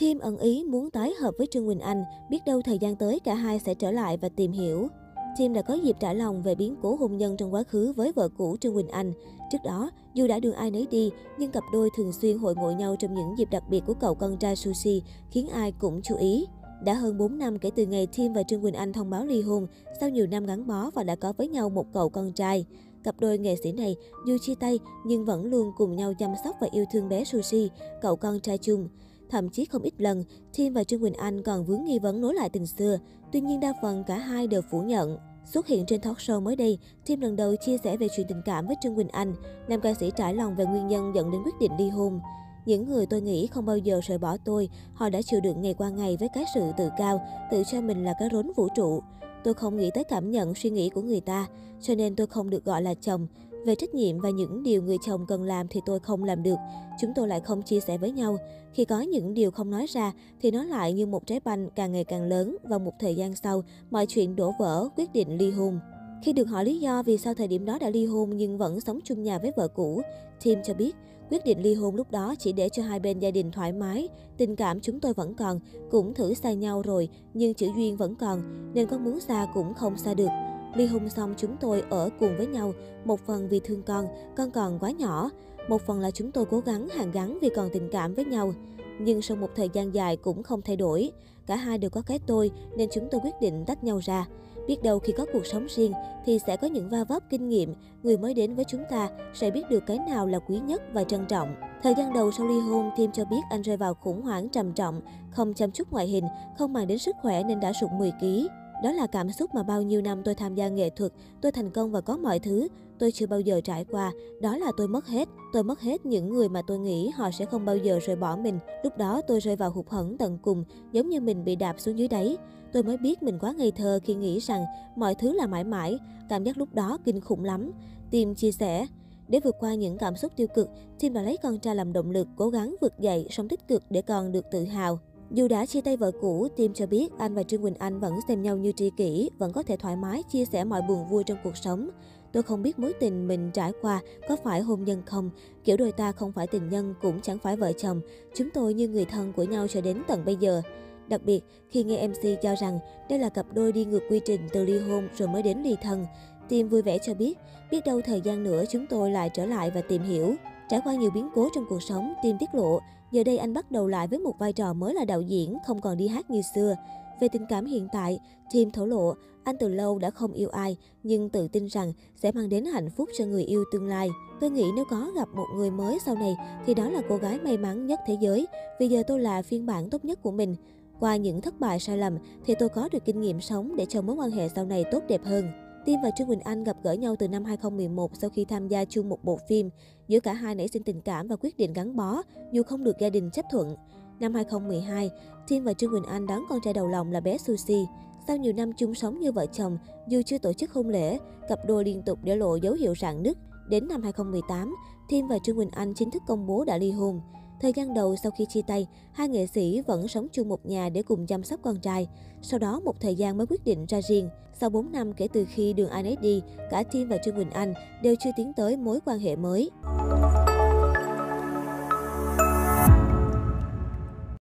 Tim ẩn ý muốn tái hợp với Trương Quỳnh Anh, biết đâu thời gian tới cả hai sẽ trở lại và tìm hiểu. Tim đã có dịp trả lòng về biến cố hôn nhân trong quá khứ với vợ cũ Trương Quỳnh Anh. Trước đó, dù đã đường ai nấy đi, nhưng cặp đôi thường xuyên hội ngộ nhau trong những dịp đặc biệt của cậu con trai Sushi, khiến ai cũng chú ý. Đã hơn 4 năm kể từ ngày Tim và Trương Quỳnh Anh thông báo ly hôn, sau nhiều năm gắn bó và đã có với nhau một cậu con trai. Cặp đôi nghệ sĩ này dù chia tay nhưng vẫn luôn cùng nhau chăm sóc và yêu thương bé Sushi, cậu con trai chung. Thậm chí không ít lần, Tim và Trương Quỳnh Anh còn vướng nghi vấn nối lại tình xưa. Tuy nhiên đa phần cả hai đều phủ nhận. Xuất hiện trên talk show mới đây, Tim lần đầu chia sẻ về chuyện tình cảm với Trương Quỳnh Anh. Nam ca sĩ trải lòng về nguyên nhân dẫn đến quyết định ly hôn. Những người tôi nghĩ không bao giờ rời bỏ tôi, họ đã chịu đựng ngày qua ngày với cái sự tự cao, tự cho mình là cái rốn vũ trụ. Tôi không nghĩ tới cảm nhận, suy nghĩ của người ta, cho nên tôi không được gọi là chồng. Về trách nhiệm và những điều người chồng cần làm thì tôi không làm được. Chúng tôi lại không chia sẻ với nhau. Khi có những điều không nói ra thì nó lại như một trái banh càng ngày càng lớn và một thời gian sau, mọi chuyện đổ vỡ, quyết định ly hôn. Khi được hỏi lý do vì sao thời điểm đó đã ly hôn nhưng vẫn sống chung nhà với vợ cũ, Tim cho biết quyết định ly hôn lúc đó chỉ để cho hai bên gia đình thoải mái, tình cảm chúng tôi vẫn còn, cũng thử xa nhau rồi nhưng chữ duyên vẫn còn nên có muốn xa cũng không xa được. Ly hôn xong chúng tôi ở cùng với nhau, một phần vì thương con, con còn quá nhỏ, một phần là chúng tôi cố gắng hàn gắn vì còn tình cảm với nhau. Nhưng sau một thời gian dài cũng không thay đổi. Cả hai đều có cái tôi nên chúng tôi quyết định tách nhau ra. Biết đâu khi có cuộc sống riêng thì sẽ có những va vấp kinh nghiệm, người mới đến với chúng ta sẽ biết được cái nào là quý nhất và trân trọng. Thời gian đầu sau ly hôn, Tim cho biết anh rơi vào khủng hoảng trầm trọng, không chăm chút ngoại hình, không mang đến sức khỏe nên đã sụt 10 kg. Đó là cảm xúc mà bao nhiêu năm tôi tham gia nghệ thuật, tôi thành công và có mọi thứ, tôi chưa bao giờ trải qua. Đó là tôi mất hết, tôi mất hết những người mà tôi nghĩ họ sẽ không bao giờ rời bỏ mình. Lúc đó tôi rơi vào hụt hẫng tận cùng, giống như mình bị đạp xuống dưới đáy. Tôi mới biết mình quá ngây thơ khi nghĩ rằng mọi thứ là mãi mãi, cảm giác lúc đó kinh khủng lắm. Tim chia sẻ, để vượt qua những cảm xúc tiêu cực, Tim đã lấy con trai làm động lực, cố gắng vượt dậy, sống tích cực để con được tự hào. Dù đã chia tay vợ cũ, Tim cho biết anh và Trương Quỳnh Anh vẫn xem nhau như tri kỷ, vẫn có thể thoải mái chia sẻ mọi buồn vui trong cuộc sống. Tôi không biết mối tình mình trải qua có phải hôn nhân không, kiểu đôi ta không phải tình nhân cũng chẳng phải vợ chồng, chúng tôi như người thân của nhau cho đến tận bây giờ. Đặc biệt, khi nghe MC cho rằng đây là cặp đôi đi ngược quy trình từ ly hôn rồi mới đến ly thân, Tim vui vẻ cho biết, biết đâu thời gian nữa chúng tôi lại trở lại và tìm hiểu. Trải qua nhiều biến cố trong cuộc sống, Tim tiết lộ, giờ đây anh bắt đầu lại với một vai trò mới là đạo diễn, không còn đi hát như xưa. Về tình cảm hiện tại, Tim thổ lộ, anh từ lâu đã không yêu ai, nhưng tự tin rằng sẽ mang đến hạnh phúc cho người yêu tương lai. Tôi nghĩ nếu có gặp một người mới sau này, thì đó là cô gái may mắn nhất thế giới, vì giờ tôi là phiên bản tốt nhất của mình. Qua những thất bại sai lầm, thì tôi có được kinh nghiệm sống để cho mối quan hệ sau này tốt đẹp hơn. Tim và Trương Quỳnh Anh gặp gỡ nhau từ năm 2011 sau khi tham gia chung một bộ phim. Giữa cả hai nảy sinh tình cảm và quyết định gắn bó, dù không được gia đình chấp thuận. Năm 2012, Tim và Trương Quỳnh Anh đón con trai đầu lòng là bé Sushi. Sau nhiều năm chung sống như vợ chồng, dù chưa tổ chức hôn lễ, cặp đôi liên tục để lộ dấu hiệu rạn nứt. Đến năm 2018, Tim và Trương Quỳnh Anh chính thức công bố đã ly hôn. Thời gian đầu sau khi chia tay, hai nghệ sĩ vẫn sống chung một nhà để cùng chăm sóc con trai. Sau đó một thời gian mới quyết định ra riêng. Sau 4 năm kể từ khi đường ai nấy đi, cả Tim và Trương Quỳnh Anh đều chưa tiến tới mối quan hệ mới.